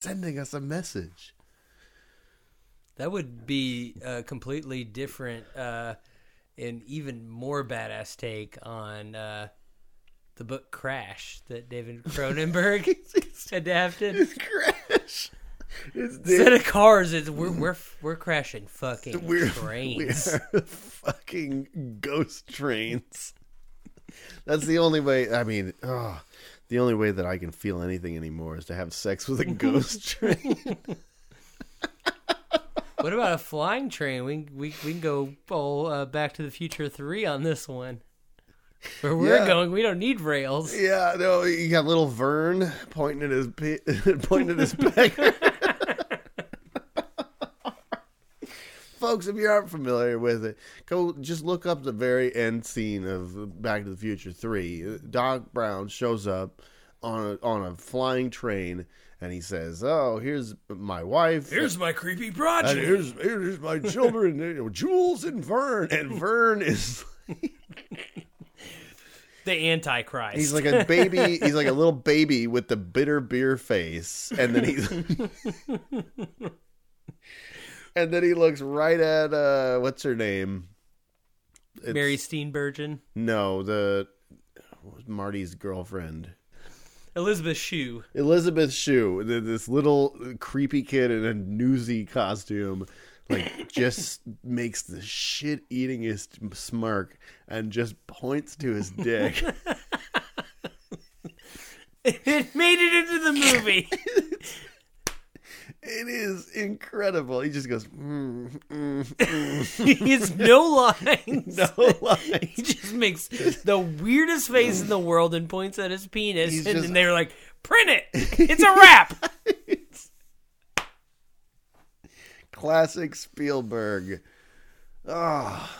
sending us a message. That would be a completely different uh, and even more badass take on uh, the book Crash that David Cronenberg adapted. Crash. It's Instead of cars, it's we're we're we're crashing fucking we're, trains. we're fucking ghost trains. That's the only way. I mean, oh, the only way that I can feel anything anymore is to have sex with a ghost train. What about a flying train? We we we can go all uh, Back to the Future three on this one. Where we're Yeah. going, we don't need rails. yeah, no, you got little Vern pointing at his pointing at his pecker. Folks, if you aren't familiar with it, go just look up the very end scene of Back to the Future Three. Doc Brown shows up on a on a flying train, and he says, "Oh, here's my wife. Here's my creepy and project. here's here's my children, you know, Jules and Vern." And Vern is the Antichrist. he's like a baby. He's like a little baby with the bitter beer face, and then he's. And then he looks right at uh what's her name? It's- Mary Steenburgen, No, the Marty's girlfriend. Elizabeth Shue. Elizabeth Shue, this little creepy kid in a newsy costume, like just makes the shit eatingest smirk and just points to his dick. It made it into the movie. incredible. He just goes, mm, mm, mm. he has no lines. no lines. He just makes the weirdest face in the world and points at his penis, He's and just- then they're like, "Print it! It's a wrap." Classic Spielberg. Ah,